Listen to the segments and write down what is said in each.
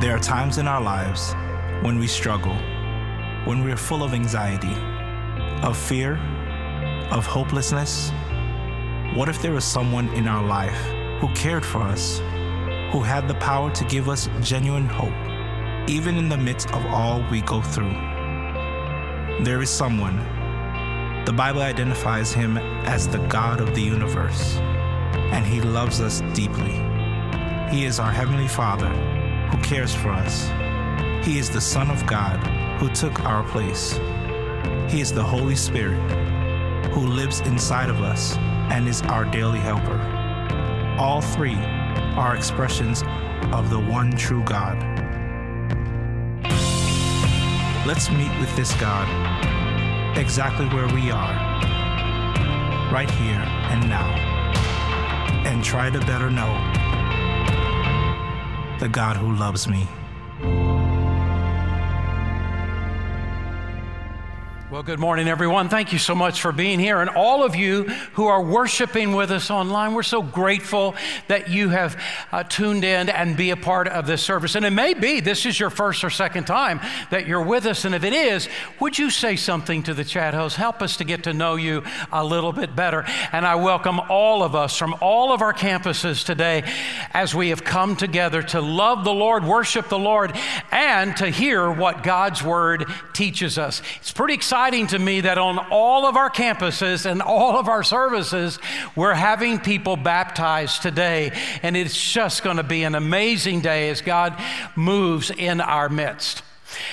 There are times in our lives when we struggle, when we are full of anxiety, of fear, of hopelessness. What if there was someone in our life who cared for us, who had the power to give us genuine hope, even in the midst of all we go through? There is someone. The Bible identifies him as the God of the universe, and he loves us deeply. He is our Heavenly Father who cares for us. He is the Son of God who took our place. He is the Holy Spirit who lives inside of us and is our daily helper. All three are expressions of the one true God. Let's meet with this God exactly where we are, right here and now, and try to better know the God who loves me. Well, good morning, everyone. Thank you so much for being here. And all of you who are worshiping with us online, we're so grateful that you have uh, tuned in and be a part of this service. And it may be this is your first or second time that you're with us. And if it is, would you say something to the chat host? Help us to get to know you a little bit better. And I welcome all of us from all of our campuses today as we have come together to love the Lord, worship the Lord, and to hear what God's word teaches us. It's pretty exciting exciting to me that on all of our campuses and all of our services, we're having people baptized today. And it's just going to be an amazing day as God moves in our midst.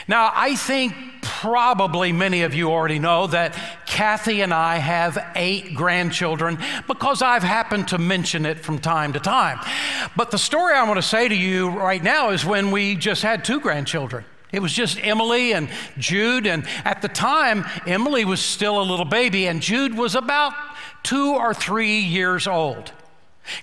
Now, I think probably many of you already know that Kathy and I have eight grandchildren because I've happened to mention it from time to time. But the story I want to say to you right now is when we just had two grandchildren. It was just Emily and Jude. And at the time, Emily was still a little baby, and Jude was about two or three years old.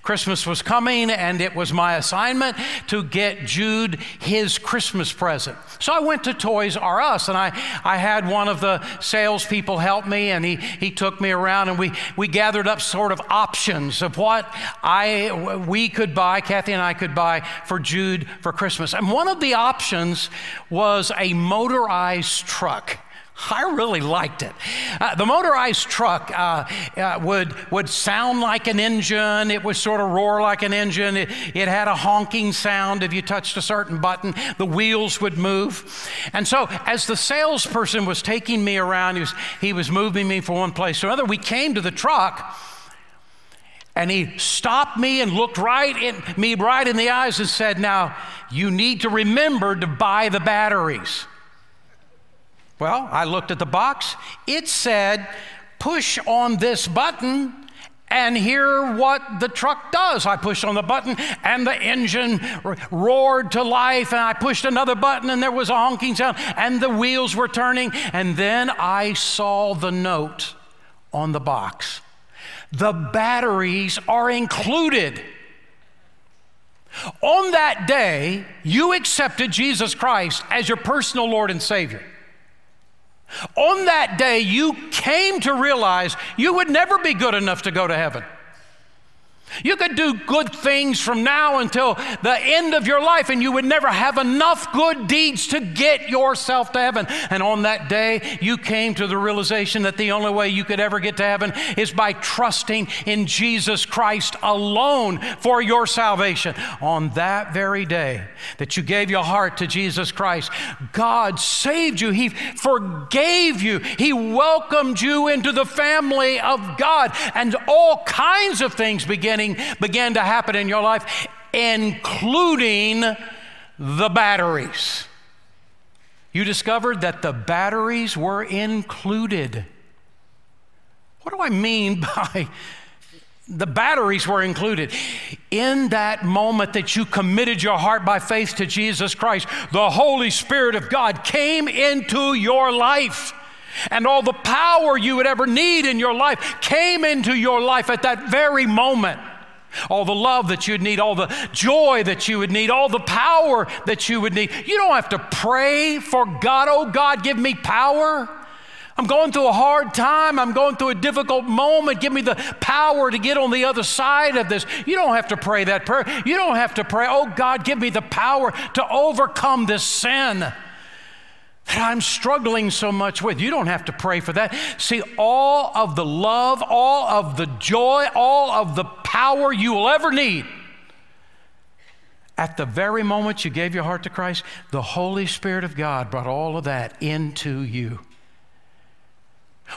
Christmas was coming, and it was my assignment to get Jude his Christmas present. So I went to Toys R Us, and I, I had one of the salespeople help me, and he, he took me around, and we, we gathered up sort of options of what I, we could buy, Kathy and I could buy for Jude for Christmas. And one of the options was a motorized truck. I really liked it. Uh, the motorized truck uh, uh, would, would sound like an engine. It would sort of roar like an engine. It, it had a honking sound. If you touched a certain button, the wheels would move. And so, as the salesperson was taking me around, he was, he was moving me from one place to another. We came to the truck. And he stopped me and looked right in me right in the eyes and said, Now, you need to remember to buy the batteries. Well, I looked at the box. It said, push on this button and hear what the truck does. I pushed on the button and the engine roared to life, and I pushed another button and there was a honking sound, and the wheels were turning. And then I saw the note on the box the batteries are included. On that day, you accepted Jesus Christ as your personal Lord and Savior. On that day, you came to realize you would never be good enough to go to heaven. You could do good things from now until the end of your life, and you would never have enough good deeds to get yourself to heaven. And on that day, you came to the realization that the only way you could ever get to heaven is by trusting in Jesus Christ alone for your salvation. On that very day that you gave your heart to Jesus Christ, God saved you, He forgave you, He welcomed you into the family of God, and all kinds of things began began to happen in your life, including the batteries. You discovered that the batteries were included. What do I mean by the batteries were included? In that moment that you committed your heart by faith to Jesus Christ, the Holy Spirit of God came into your life and all the power you would ever need in your life came into your life at that very moment all the love that you'd need, all the joy that you would need, all the power that you would need. You don't have to pray for God, oh God, give me power. I'm going through a hard time. I'm going through a difficult moment. Give me the power to get on the other side of this. You don't have to pray that prayer. You don't have to pray, oh God, give me the power to overcome this sin that I'm struggling so much with. You don't have to pray for that. See, all of the love, all of the joy, all of the power you will ever need. At the very moment you gave your heart to Christ, the Holy Spirit of God brought all of that into you.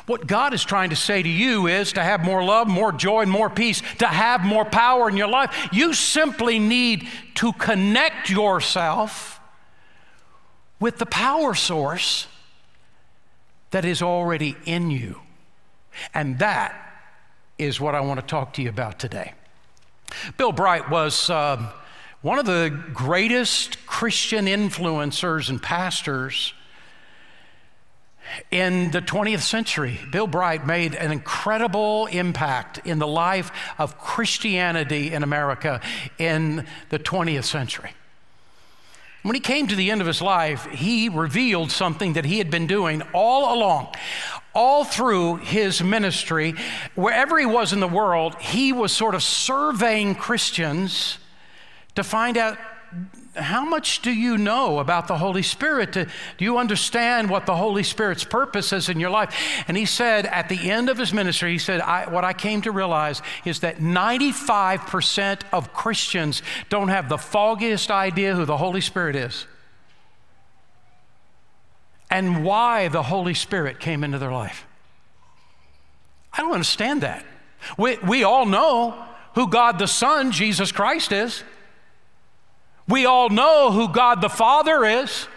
What God is trying to say to you is to have more love, more joy, and more peace, to have more power in your life. You simply need to connect yourself with the power source that is already in you. And that is what I want to talk to you about today. Bill Bright was uh, one of the greatest Christian influencers and pastors in the 20th century, Bill Bright made an incredible impact in the life of Christianity in America in the 20th century. When he came to the end of his life, he revealed something that he had been doing all along. All through his ministry, wherever he was in the world, he was sort of surveying Christians to find out how much do you know about the Holy Spirit? Do you understand what the Holy Spirit's purpose is in your life? And he said at the end of his ministry, he said, I, What I came to realize is that 95% of Christians don't have the foggiest idea who the Holy Spirit is and why the Holy Spirit came into their life. I don't understand that. We, we all know who God the Son, Jesus Christ, is. We all know who God the Father is.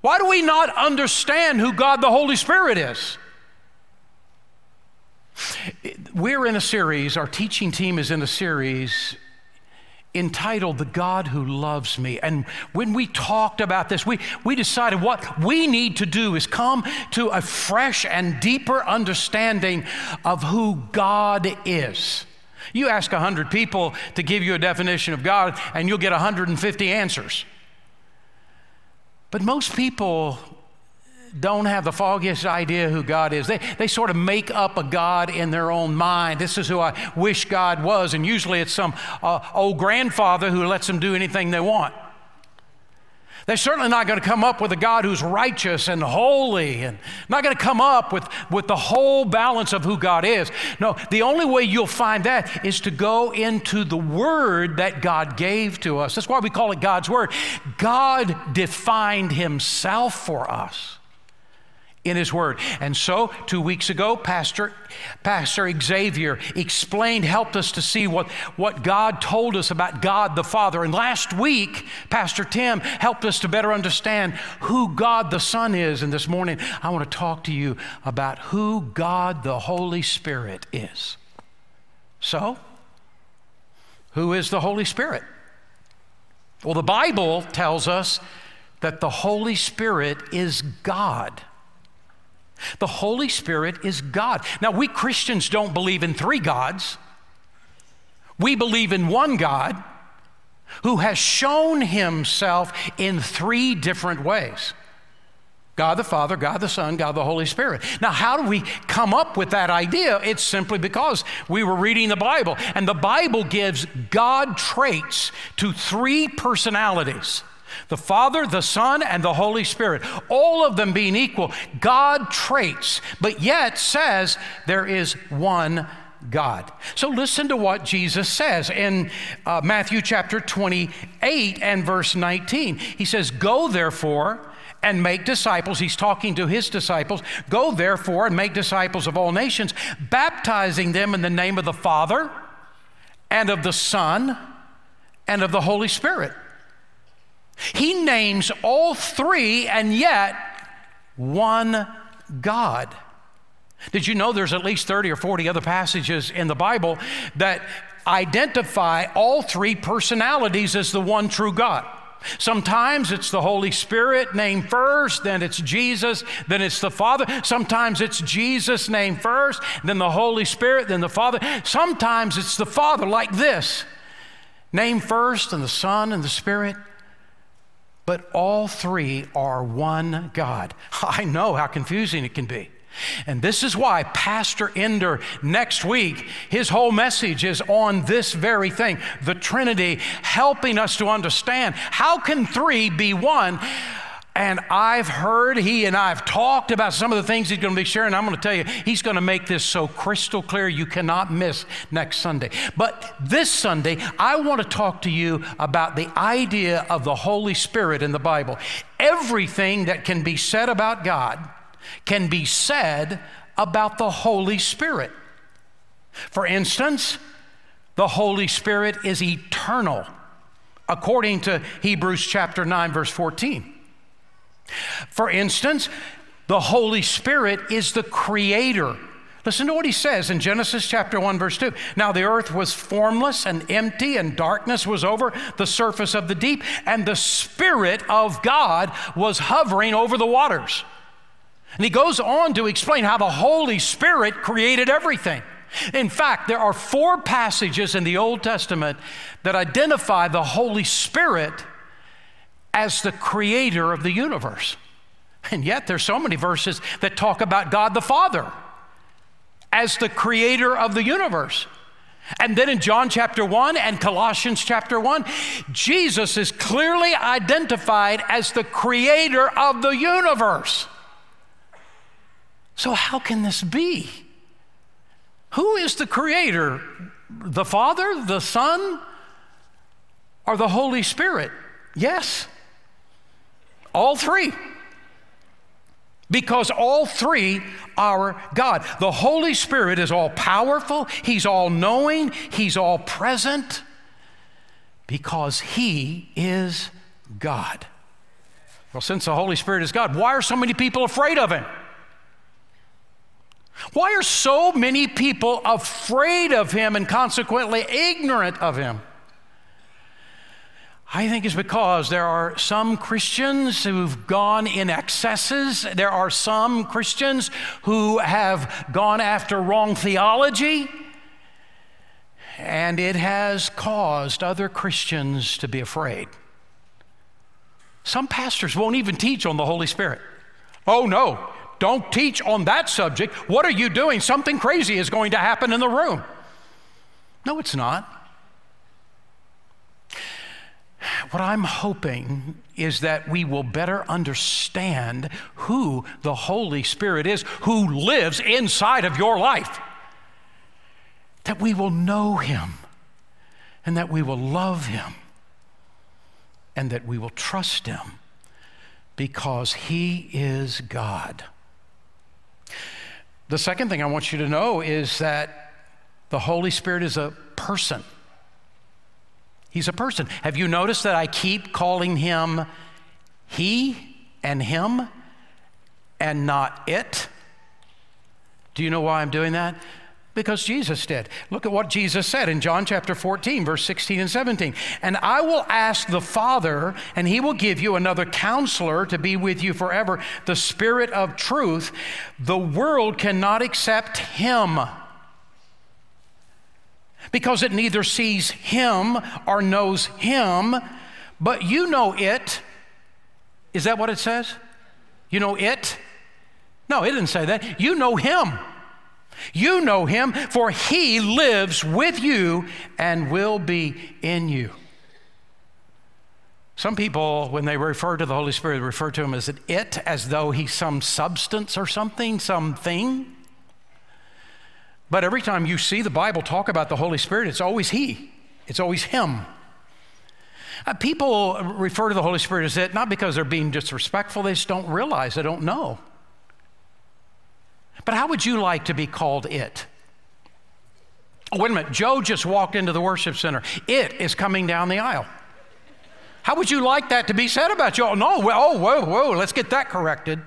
Why do we not understand who God the Holy Spirit is? We're in a series, our teaching team is in a series entitled The God Who Loves Me. And when we talked about this, we, we decided what we need to do is come to a fresh and deeper understanding of who God is. You ask 100 people to give you a definition of God, and you'll get 150 answers. But most people don't have the foggiest idea who God is. They, they sort of make up a God in their own mind. This is who I wish God was. And usually it's some uh, old grandfather who lets them do anything they want. They're certainly not going to come up with a God who's righteous and holy and not going to come up with, with the whole balance of who God is. No, the only way you'll find that is to go into the Word that God gave to us. That's why we call it God's Word. God defined Himself for us in his word. And so, two weeks ago, Pastor, Pastor Xavier explained, helped us to see what, what God told us about God the Father. And last week, Pastor Tim helped us to better understand who God the Son is. And this morning, I want to talk to you about who God the Holy Spirit is. So, who is the Holy Spirit? Well, the Bible tells us that the Holy Spirit is God. The Holy Spirit is God. Now, we Christians don't believe in three gods. We believe in one God who has shown himself in three different ways God the Father, God the Son, God the Holy Spirit. Now, how do we come up with that idea? It's simply because we were reading the Bible, and the Bible gives God traits to three personalities the Father, the Son, and the Holy Spirit, all of them being equal, God traits, but yet says there is one God. So listen to what Jesus says in uh, Matthew chapter 28 and verse 19. He says, Go therefore and make disciples. He's talking to his disciples. Go therefore and make disciples of all nations, baptizing them in the name of the Father and of the Son and of the Holy Spirit he names all three and yet one God. Did you know there's at least 30 or 40 other passages in the Bible that identify all three personalities as the one true God? Sometimes it's the Holy Spirit named first, then it's Jesus, then it's the Father. Sometimes it's Jesus named first, then the Holy Spirit, then the Father. Sometimes it's the Father, like this name first, and the Son and the Spirit. But all three are one God. I know how confusing it can be. And this is why Pastor Ender next week, his whole message is on this very thing the Trinity, helping us to understand how can three be one? And I've heard, he and I have talked about some of the things he's going to be sharing. I'm going to tell you, he's going to make this so crystal clear you cannot miss next Sunday. But this Sunday, I want to talk to you about the idea of the Holy Spirit in the Bible. Everything that can be said about God can be said about the Holy Spirit. For instance, the Holy Spirit is eternal, according to Hebrews chapter 9, verse 14. For instance, the Holy Spirit is the creator. Listen to what he says in Genesis chapter 1, verse 2. Now the earth was formless and empty, and darkness was over the surface of the deep, and the Spirit of God was hovering over the waters. And he goes on to explain how the Holy Spirit created everything. In fact, there are four passages in the Old Testament that identify the Holy Spirit as the creator of the universe. And yet, there's so many verses that talk about God the Father as the creator of the universe. And then in John chapter 1 and Colossians chapter 1, Jesus is clearly identified as the creator of the universe. So, how can this be? Who is the creator? The Father, the Son, or the Holy Spirit? Yes. All three. Because all three are God. The Holy Spirit is all powerful, He's all knowing, He's all present, because He is God. Well, since the Holy Spirit is God, why are so many people afraid of Him? Why are so many people afraid of Him and consequently ignorant of Him? I think it's because there are some Christians who've gone in excesses. There are some Christians who have gone after wrong theology. And it has caused other Christians to be afraid. Some pastors won't even teach on the Holy Spirit. Oh, no, don't teach on that subject. What are you doing? Something crazy is going to happen in the room. No, it's not. What I'm hoping is that we will better understand who the Holy Spirit is, who lives inside of your life. That we will know Him and that we will love Him and that we will trust Him because He is God. The second thing I want you to know is that the Holy Spirit is a person. He's a person. Have you noticed that I keep calling him he and him and not it? Do you know why I'm doing that? Because Jesus did. Look at what Jesus said in John chapter 14, verse 16 and 17. And I will ask the Father, and he will give you another counselor to be with you forever, the Spirit of truth. The world cannot accept him because it neither sees him or knows him, but you know it. Is that what it says? You know it? No, it didn't say that. You know him. You know him, for he lives with you and will be in you. Some people, when they refer to the Holy Spirit, refer to him as an it, as though he's some substance or something, something. But every time you see the Bible talk about the Holy Spirit, it's always He, it's always Him. Uh, people refer to the Holy Spirit as it not because they're being disrespectful, they just don't realize, they don't know. But how would you like to be called it? Oh, wait a minute, Joe just walked into the worship center. It is coming down the aisle. How would you like that to be said about you? Oh, no, oh, whoa, whoa, let's get that corrected.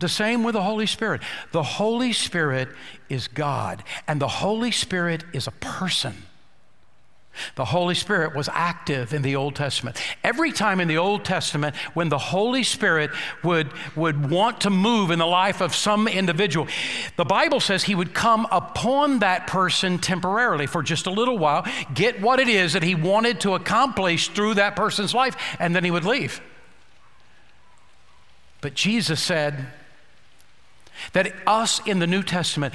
The same with the Holy Spirit. The Holy Spirit is God, and the Holy Spirit is a person. The Holy Spirit was active in the Old Testament. Every time in the Old Testament when the Holy Spirit would, would want to move in the life of some individual, the Bible says he would come upon that person temporarily for just a little while, get what it is that he wanted to accomplish through that person's life, and then he would leave. But Jesus said that us in the New Testament,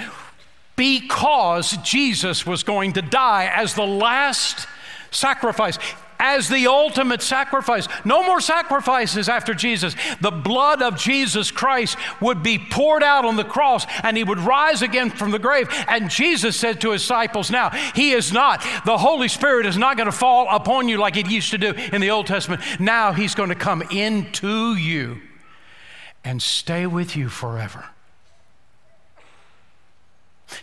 because Jesus was going to die as the last sacrifice, as the ultimate sacrifice. No more sacrifices after Jesus. The blood of Jesus Christ would be poured out on the cross and he would rise again from the grave. And Jesus said to his disciples, Now, he is not, the Holy Spirit is not going to fall upon you like it used to do in the Old Testament. Now he's going to come into you and stay with you forever.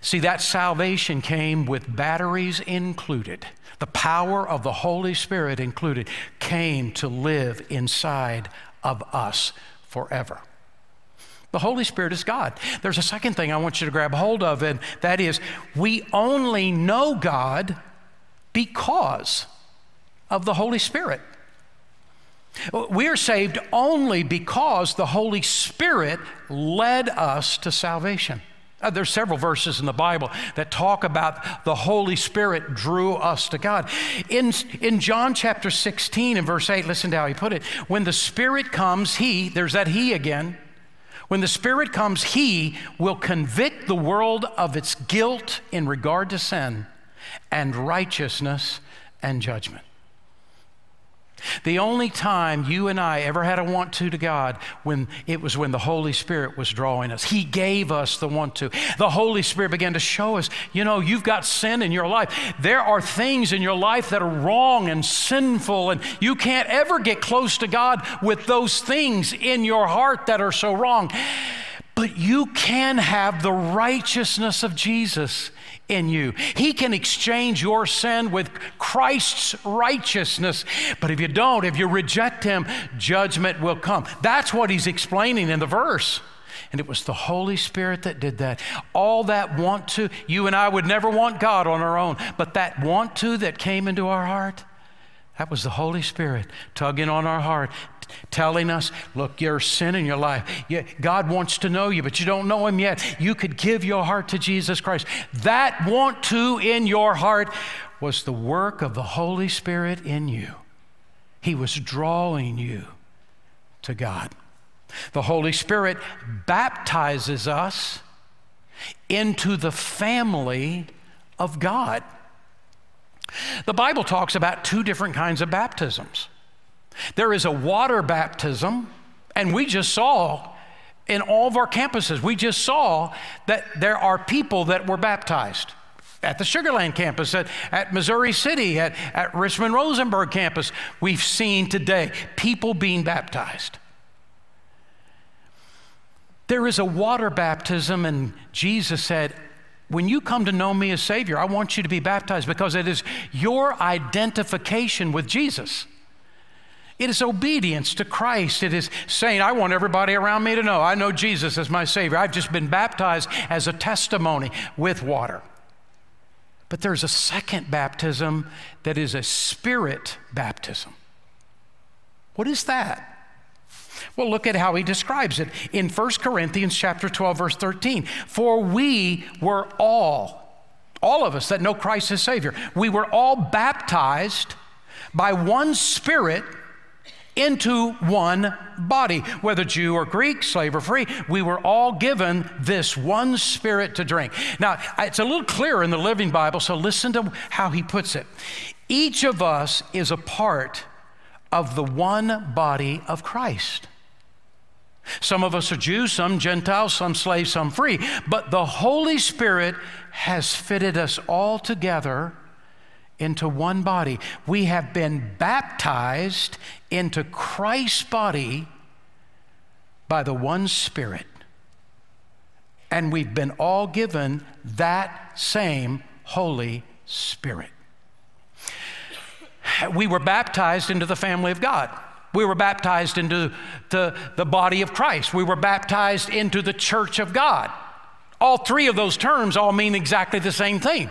See, that salvation came with batteries included. The power of the Holy Spirit included came to live inside of us forever. The Holy Spirit is God. There's a second thing I want you to grab hold of, and that is we only know God because of the Holy Spirit. We are saved only because the Holy Spirit led us to salvation. Uh, there's several verses in the Bible that talk about the Holy Spirit drew us to God. In, in John chapter 16 and verse 8, listen to how he put it. When the Spirit comes, He, there's that He again. When the Spirit comes, He will convict the world of its guilt in regard to sin and righteousness and judgment. The only time you and I ever had a want to to God when it was when the Holy Spirit was drawing us. He gave us the want to. The Holy Spirit began to show us, you know, you've got sin in your life. There are things in your life that are wrong and sinful, and you can't ever get close to God with those things in your heart that are so wrong. But you can have the righteousness of Jesus in you. He can exchange your sin with Christ's righteousness. But if you don't, if you reject Him, judgment will come. That's what He's explaining in the verse. And it was the Holy Spirit that did that. All that want to, you and I would never want God on our own, but that want to that came into our heart, that was the Holy Spirit tugging on our heart, telling us, look, you're sin in your life. God wants to know you, but you don't know him yet. You could give your heart to Jesus Christ. That want to in your heart was the work of the Holy Spirit in you. He was drawing you to God. The Holy Spirit baptizes us into the family of God. The Bible talks about two different kinds of baptisms. There is a water baptism, and we just saw in all of our campuses, we just saw that there are people that were baptized at the Sugarland campus, at, at Missouri City, at, at Richmond Rosenberg campus. We've seen today people being baptized. There is a water baptism, and Jesus said, when you come to know me as Savior, I want you to be baptized because it is your identification with Jesus. It is obedience to Christ. It is saying, I want everybody around me to know I know Jesus as my Savior. I've just been baptized as a testimony with water. But there's a second baptism that is a spirit baptism. What is that? Well, look at how he describes it in 1 Corinthians chapter 12 verse 13. For we were all all of us that know Christ as Savior, we were all baptized by one spirit into one body. Whether Jew or Greek, slave or free, we were all given this one spirit to drink. Now, it's a little clearer in the Living Bible, so listen to how he puts it. Each of us is a part of the one body of Christ. Some of us are Jews, some Gentiles, some slaves, some free, but the Holy Spirit has fitted us all together into one body. We have been baptized into Christ's body by the one Spirit. And we've been all given that same Holy Spirit. We were baptized into the family of God. We were baptized into the, the body of Christ. We were baptized into the church of God. All three of those terms all mean exactly the same thing.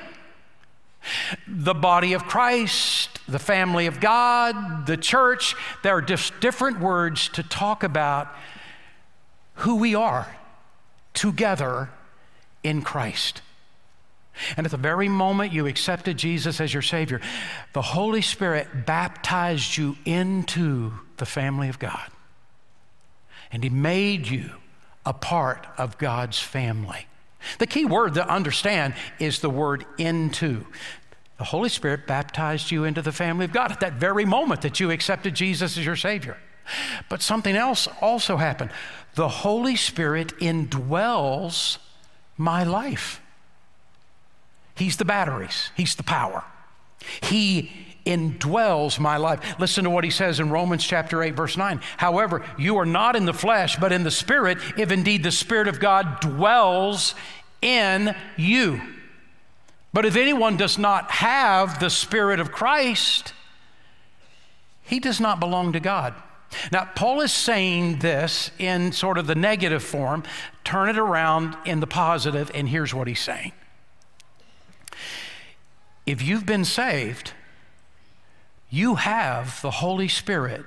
The body of Christ, the family of God, the church, there are just different words to talk about who we are together in Christ. And at the very moment you accepted Jesus as your Savior, the Holy Spirit baptized you into the family of God. And He made you a part of God's family. The key word to understand is the word into. The Holy Spirit baptized you into the family of God at that very moment that you accepted Jesus as your Savior. But something else also happened. The Holy Spirit indwells my life. He's the batteries, He's the power. He indwells my life. Listen to what he says in Romans chapter 8, verse 9. However, you are not in the flesh, but in the Spirit, if indeed the Spirit of God dwells in you. But if anyone does not have the Spirit of Christ, he does not belong to God. Now, Paul is saying this in sort of the negative form, turn it around in the positive, and here's what he's saying. If you've been saved, you have the Holy Spirit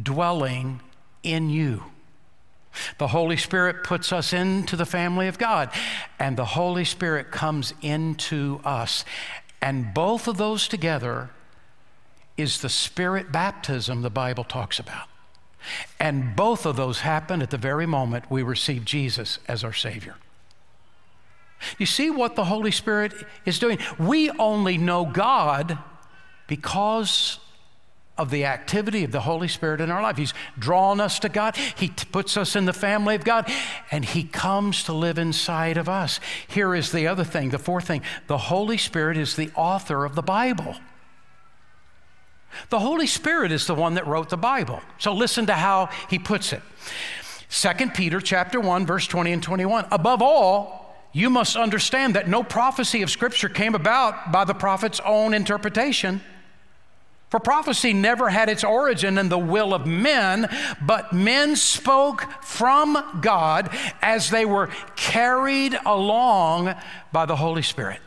dwelling in you. The Holy Spirit puts us into the family of God, and the Holy Spirit comes into us. And both of those together is the Spirit baptism the Bible talks about. And both of those happen at the very moment we receive Jesus as our Savior. You see what the Holy Spirit is doing? We only know God because of the activity of the Holy Spirit in our life. He's drawn us to God, He t- puts us in the family of God, and He comes to live inside of us. Here is the other thing, the fourth thing the Holy Spirit is the author of the Bible. The Holy Spirit is the one that wrote the Bible. So listen to how he puts it. 2 Peter chapter 1 verse 20 and 21. Above all, you must understand that no prophecy of scripture came about by the prophet's own interpretation. For prophecy never had its origin in the will of men, but men spoke from God as they were carried along by the Holy Spirit.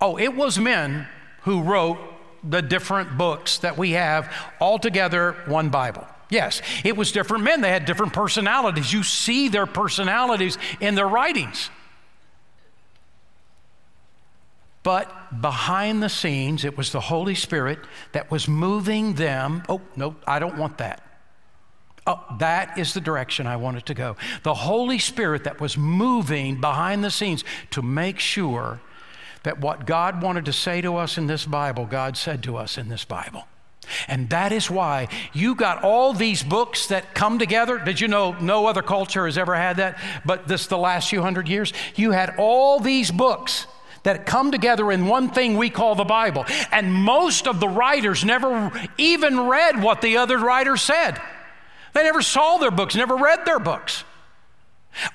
Oh, it was men who wrote the different books that we have all together, one Bible. Yes, it was different men. They had different personalities. You see their personalities in their writings. But behind the scenes, it was the Holy Spirit that was moving them. Oh, no, I don't want that. Oh, that is the direction I wanted to go. The Holy Spirit that was moving behind the scenes to make sure that what God wanted to say to us in this Bible, God said to us in this Bible. And that is why you got all these books that come together. Did you know no other culture has ever had that but this the last few hundred years? You had all these books that come together in one thing we call the Bible. And most of the writers never even read what the other writers said. They never saw their books, never read their books.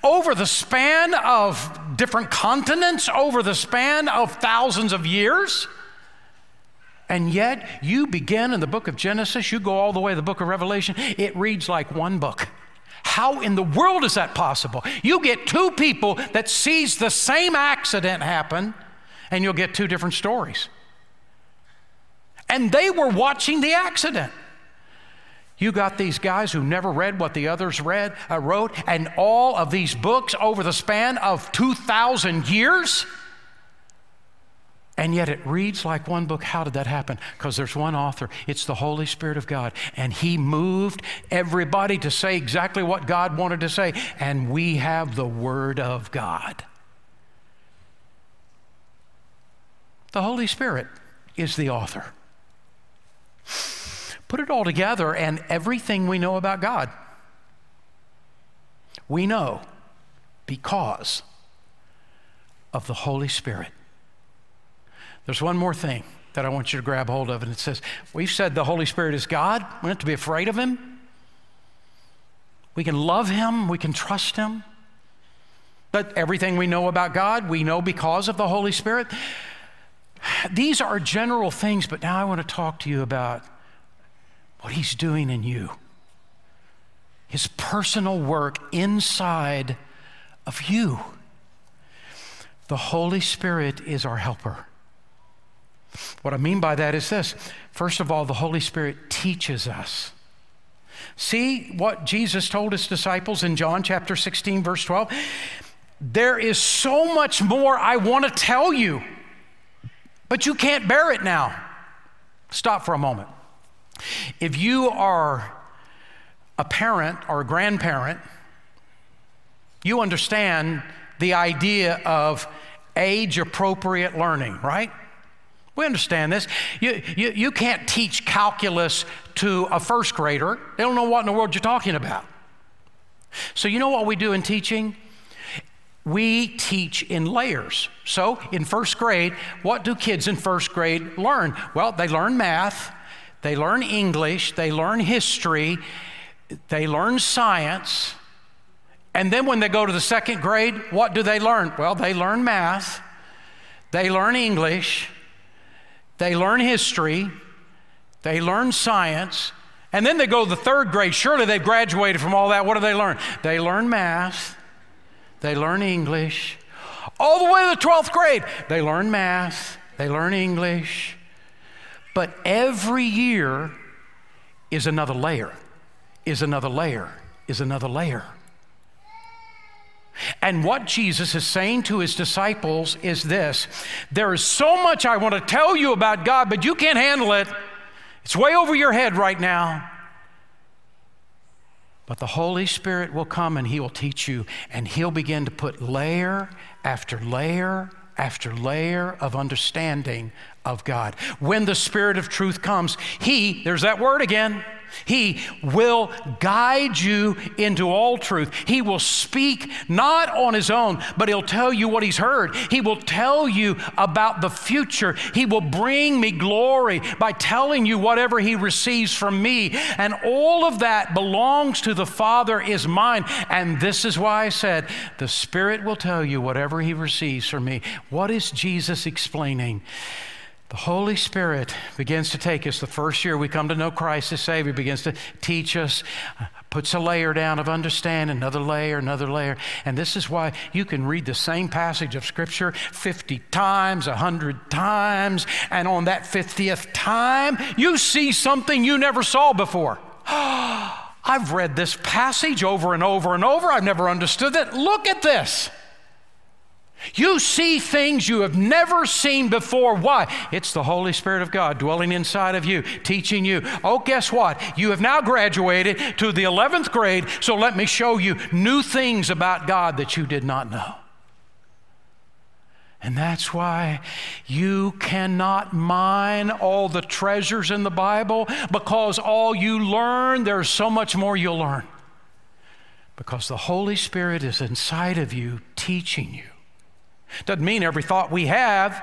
Over the span of different continents, over the span of thousands of years, and yet you begin in the book of Genesis, you go all the way to the book of Revelation, it reads like one book. How in the world is that possible? You get two people that sees the same accident happen and you'll get two different stories. And they were watching the accident. You got these guys who never read what the others read, uh, wrote, and all of these books over the span of 2,000 years and yet it reads like one book. How did that happen? Because there's one author. It's the Holy Spirit of God. And He moved everybody to say exactly what God wanted to say. And we have the Word of God. The Holy Spirit is the author. Put it all together, and everything we know about God, we know because of the Holy Spirit. There's one more thing that I want you to grab hold of, and it says, We've said the Holy Spirit is God. We don't have to be afraid of Him. We can love Him, we can trust Him. But everything we know about God, we know because of the Holy Spirit. These are general things, but now I want to talk to you about what He's doing in you. His personal work inside of you. the Holy Spirit is our helper. What I mean by that is this first of all, the Holy Spirit teaches us. See what Jesus told his disciples in John chapter 16, verse 12? There is so much more I want to tell you, but you can't bear it now. Stop for a moment. If you are a parent or a grandparent, you understand the idea of age appropriate learning, right? We understand this. You, you, you can't teach calculus to a first grader, they don't know what in the world you're talking about. So, you know what we do in teaching? We teach in layers. So, in first grade, what do kids in first grade learn? Well, they learn math, they learn English, they learn history, they learn science. And then when they go to the second grade, what do they learn? Well, they learn math, they learn English, they learn history, they learn science, and then they go to the third grade. Surely they've graduated from all that. What do they learn? They learn math, they learn English. All the way to the 12th grade, they learn math, they learn English. But every year is another layer, is another layer, is another layer. And what Jesus is saying to his disciples is this there is so much I want to tell you about God, but you can't handle it. It's way over your head right now. But the Holy Spirit will come and He will teach you, and He'll begin to put layer after layer after layer of understanding of God. When the Spirit of truth comes, He, there's that word again, he will guide you into all truth. He will speak not on his own, but he'll tell you what he's heard. He will tell you about the future. He will bring me glory by telling you whatever he receives from me. And all of that belongs to the Father, is mine. And this is why I said, the Spirit will tell you whatever he receives from me. What is Jesus explaining? The Holy Spirit begins to take us. The first year we come to know Christ as Savior, begins to teach us, puts a layer down of understanding, another layer, another layer. And this is why you can read the same passage of Scripture 50 times, 100 times, and on that 50th time, you see something you never saw before. I've read this passage over and over and over. I've never understood it. Look at this. You see things you have never seen before. Why? It's the Holy Spirit of God dwelling inside of you, teaching you. Oh, guess what? You have now graduated to the 11th grade, so let me show you new things about God that you did not know. And that's why you cannot mine all the treasures in the Bible because all you learn, there's so much more you'll learn. Because the Holy Spirit is inside of you teaching you. Doesn't mean every thought we have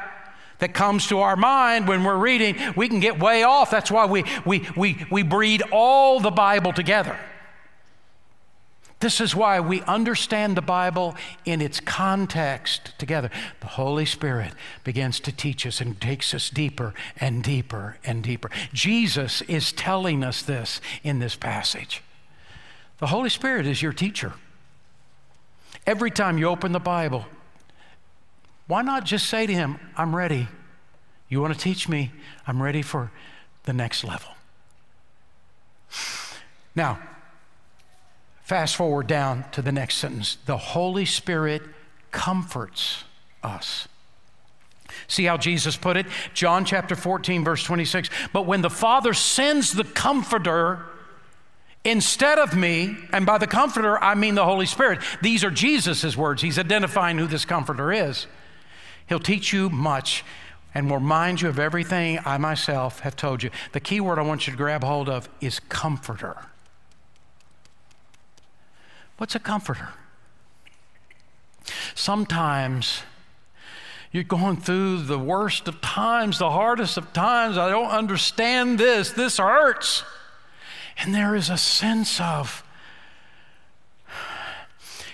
that comes to our mind when we're reading, we can get way off. That's why we, we, we, we breed all the Bible together. This is why we understand the Bible in its context together. The Holy Spirit begins to teach us and takes us deeper and deeper and deeper. Jesus is telling us this in this passage. The Holy Spirit is your teacher. Every time you open the Bible, why not just say to him, I'm ready. You want to teach me? I'm ready for the next level. Now, fast forward down to the next sentence. The Holy Spirit comforts us. See how Jesus put it? John chapter 14, verse 26. But when the Father sends the Comforter, instead of me, and by the Comforter, I mean the Holy Spirit. These are Jesus' words. He's identifying who this Comforter is. He'll teach you much and will remind you of everything I myself have told you. The key word I want you to grab hold of is comforter. What's a comforter? Sometimes you're going through the worst of times, the hardest of times. I don't understand this. This hurts. And there is a sense of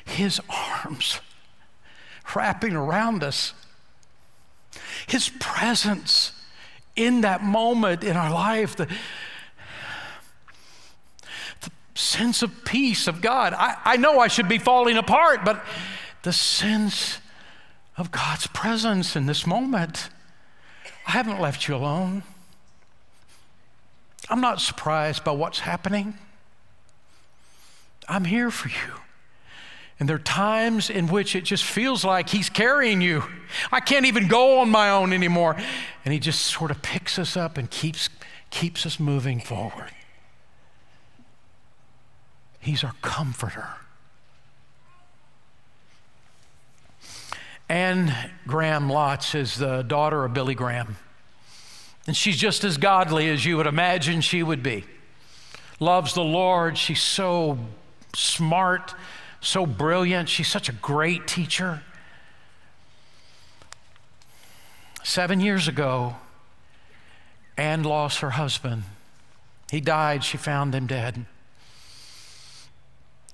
His arms wrapping around us his presence in that moment in our life, the, the sense of peace of God. I, I know I should be falling apart, but the sense of God's presence in this moment. I haven't left you alone. I'm not surprised by what's happening. I'm here for you. And there are times in which it just feels like He's carrying you. I can't even go on my own anymore. And He just sort of picks us up and keeps, keeps us moving forward. He's our comforter. Anne Graham Lotz is the daughter of Billy Graham. And she's just as godly as you would imagine she would be. Loves the Lord. She's so smart, so brilliant. She's such a great teacher. Seven years ago, Anne lost her husband. He died. She found him dead.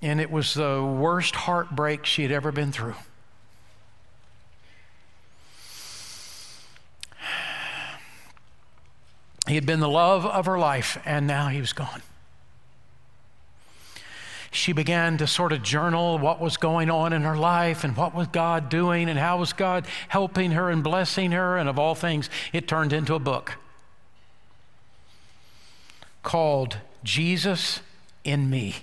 And it was the worst heartbreak she had ever been through. He had been the love of her life, and now he was gone. She began to sort of journal what was going on in her life and what was God doing and how was God helping her and blessing her. And of all things, it turned into a book called Jesus in Me.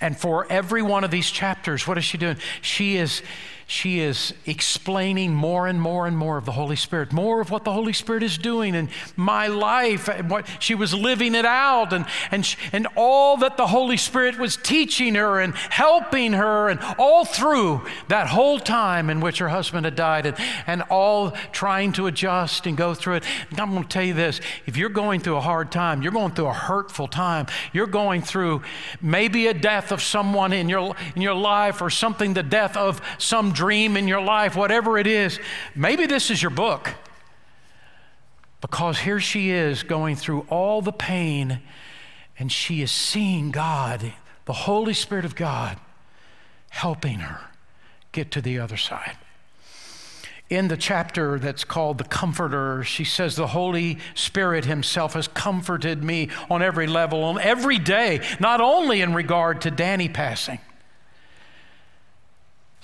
And for every one of these chapters, what is she doing? She is she is explaining more and more and more of the Holy Spirit, more of what the Holy Spirit is doing in my life, and what she was living it out, and, and, she, and all that the Holy Spirit was teaching her and helping her, and all through that whole time in which her husband had died, and, and all trying to adjust and go through it. And I'm going to tell you this if you're going through a hard time, you're going through a hurtful time, you're going through maybe a death of someone in your, in your life, or something, the death of some dream in your life, whatever it is, maybe this is your book. Because here she is going through all the pain and she is seeing God, the Holy Spirit of God, helping her get to the other side. In the chapter that's called The Comforter, she says, The Holy Spirit Himself has comforted me on every level, on every day, not only in regard to Danny passing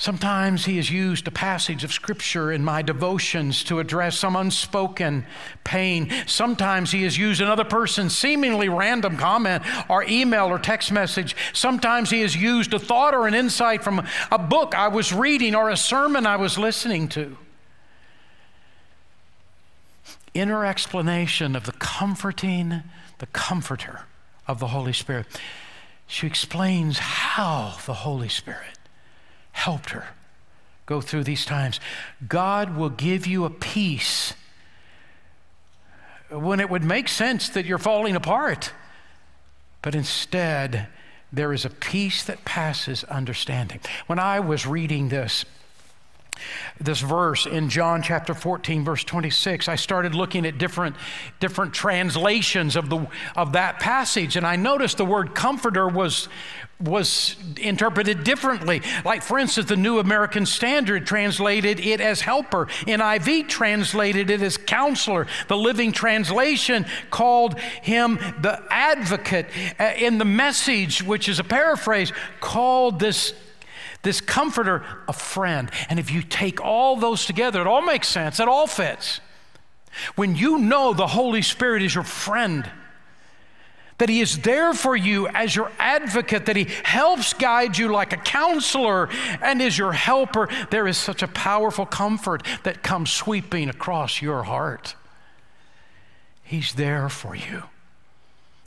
Sometimes he has used a passage of scripture in my devotions to address some unspoken pain. Sometimes he has used another person's seemingly random comment or email or text message. Sometimes he has used a thought or an insight from a book I was reading or a sermon I was listening to. Inner explanation of the comforting, the comforter of the Holy Spirit. She explains how the Holy Spirit helped her go through these times. God will give you a peace when it would make sense that you're falling apart. But instead, there is a peace that passes understanding. When I was reading this, this verse in John chapter 14 verse 26 I started looking at different different translations of the of that passage and I noticed the word comforter was was interpreted differently. Like, for instance, the New American Standard translated it as helper, NIV translated it as counselor. The Living Translation called him the advocate. Uh, in the message, which is a paraphrase, called this this comforter a friend. And if you take all those together, it all makes sense, it all fits. When you know the Holy Spirit is your friend, that He is there for you as your advocate, that He helps guide you like a counselor and is your helper. There is such a powerful comfort that comes sweeping across your heart. He's there for you.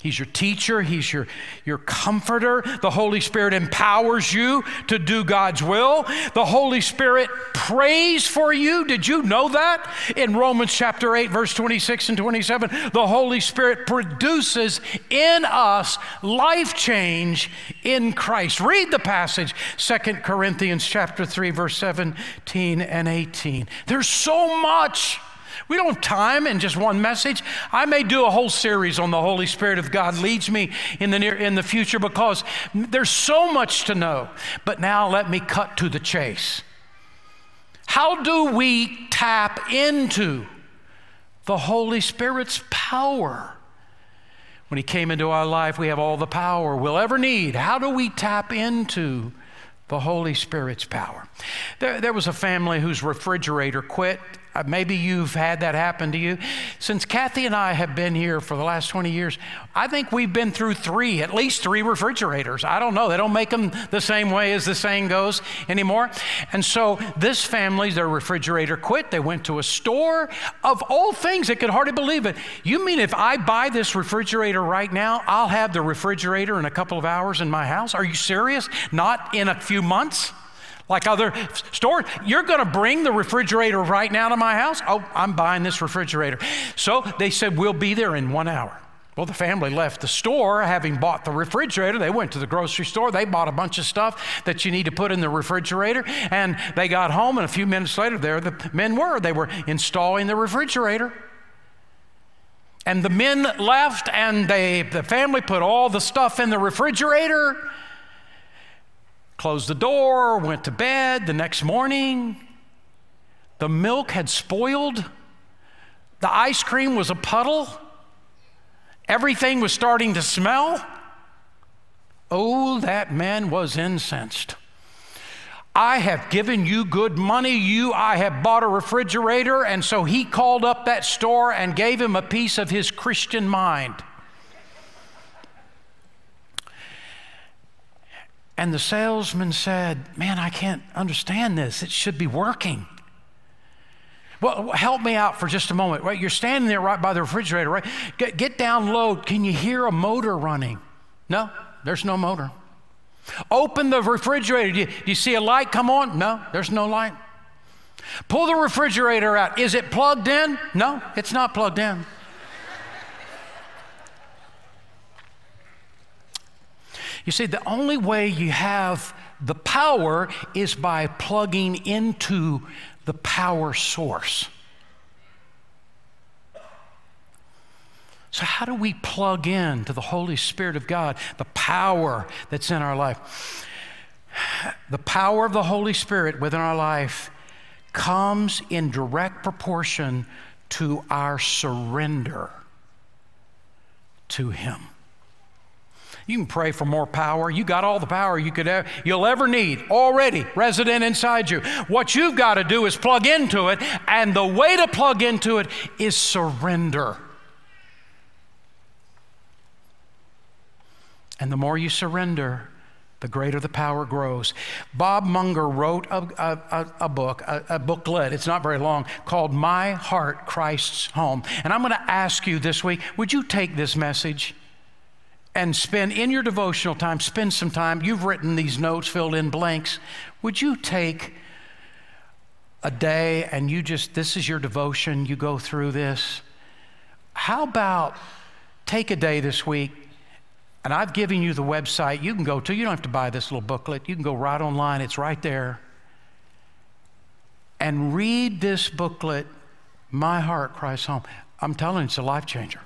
He's your teacher, He's your, your comforter. The Holy Spirit empowers you to do God's will. The Holy Spirit prays for you. Did you know that? In Romans chapter 8, verse 26 and 27, the Holy Spirit produces in us life change in Christ. Read the passage, Second Corinthians chapter 3, verse 17 and 18. There's so much we don't have time in just one message. I may do a whole series on the Holy Spirit if God leads me in the near in the future because there's so much to know. But now let me cut to the chase. How do we tap into the Holy Spirit's power? When He came into our life, we have all the power we'll ever need. How do we tap into the Holy Spirit's power. There, there was a family whose refrigerator quit Uh, maybe you've had that happen to you. Since Kathy and I have been here for the last 20 years, I think we've been through three, at least three refrigerators. I don't know. They don't make them the same way as the saying goes anymore. And so this family, their refrigerator quit. They went to a store. Of all things, they could hardly believe it. You mean if I buy this refrigerator right now, I'll have the refrigerator in a couple of hours in my house? Are you serious? Not in a few months? Like other stores. You're going to bring the refrigerator right now to my house? Oh, I'm buying this refrigerator. So they said, We'll be there in one hour. Well, the family left the store having bought the refrigerator. They went to the grocery store. They bought a bunch of stuff that you need to put in the refrigerator. And they got home, and a few minutes later, there the men were. They were installing the refrigerator. And the men left, and they, the family put all the stuff in the refrigerator closed the door, went to bed. The next morning, the milk had spoiled, the ice cream was a puddle, everything was starting to smell. Oh, that man was incensed. I have given you good money. You, I have bought a refrigerator. And so he called up that store and gave him a piece of his Christian mind. And the salesman said, Man, I can't understand this. It should be working. Well, help me out for just a moment. Right, you're standing there right by the refrigerator, right? Get, get down low. Can you hear a motor running? No, there's no motor. Open the refrigerator. Do you, do you see a light come on? No, there's no light. Pull the refrigerator out. Is it plugged in? No, it's not plugged in. You see, the only way you have the power is by plugging into the power source. So, how do we plug in to the Holy Spirit of God, the power that's in our life? The power of the Holy Spirit within our life comes in direct proportion to our surrender to Him. You can pray for more power. You got all the power you could ever, you'll ever need already resident inside you. What you've got to do is plug into it, and the way to plug into it is surrender. And the more you surrender, the greater the power grows. Bob Munger wrote a, a, a book, a, a, booklet, it's not very long, called My Heart, Christ's Home. And I'm going to ask you this week would you take this message? And spend in your devotional time, spend some time. You've written these notes, filled in blanks. Would you take a day and you just, this is your devotion, you go through this? How about take a day this week and I've given you the website you can go to. You don't have to buy this little booklet. You can go right online, it's right there. And read this booklet, My Heart Christ's Home. I'm telling you, it's a life changer.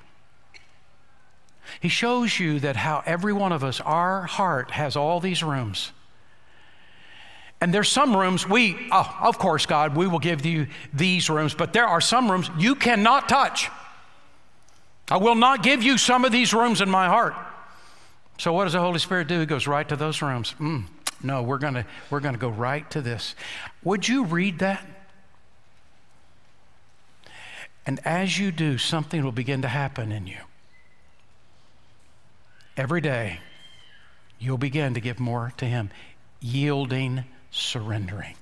He shows you that how every one of us, our heart has all these rooms. And there's some rooms we, oh, of course, God, we will give you these rooms, but there are some rooms you cannot touch. I will not give you some of these rooms in my heart. So what does the Holy Spirit do? He goes right to those rooms. Mm, no, we're gonna we're gonna go right to this. Would you read that? And as you do, something will begin to happen in you every day, you'll begin to give more to Him, yielding, surrendering.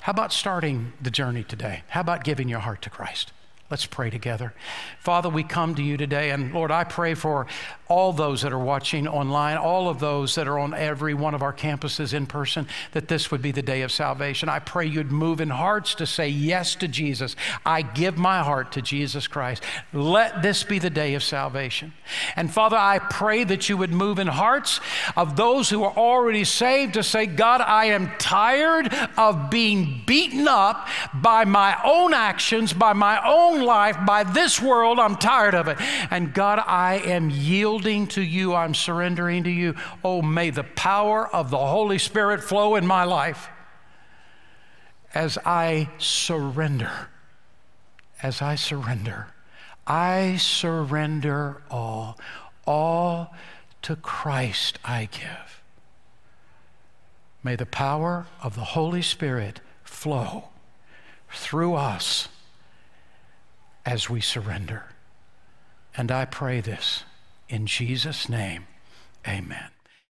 How about starting the journey today? How about giving your heart to Christ? Let's pray together. Father, we come to you today, and Lord, I pray for all those that are watching online, all of those that are on every one of our campuses in person, that this would be the day of salvation. I pray you'd move in hearts to say yes to Jesus. I give my heart to Jesus Christ. Let this be the day of salvation. And Father, I pray that you would move in hearts of those who are already saved to say, God, I am tired of being beaten up by my own actions, by my own life, by this world. I'm tired of it. And God, I am yielding yielding to you, I'm surrendering to you. Oh, may the power of the Holy Spirit flow in my life as I surrender. As I surrender. I surrender all. All to Christ I give. May the power of the Holy Spirit flow through us as we surrender. And I pray this in Jesus' name. Amen.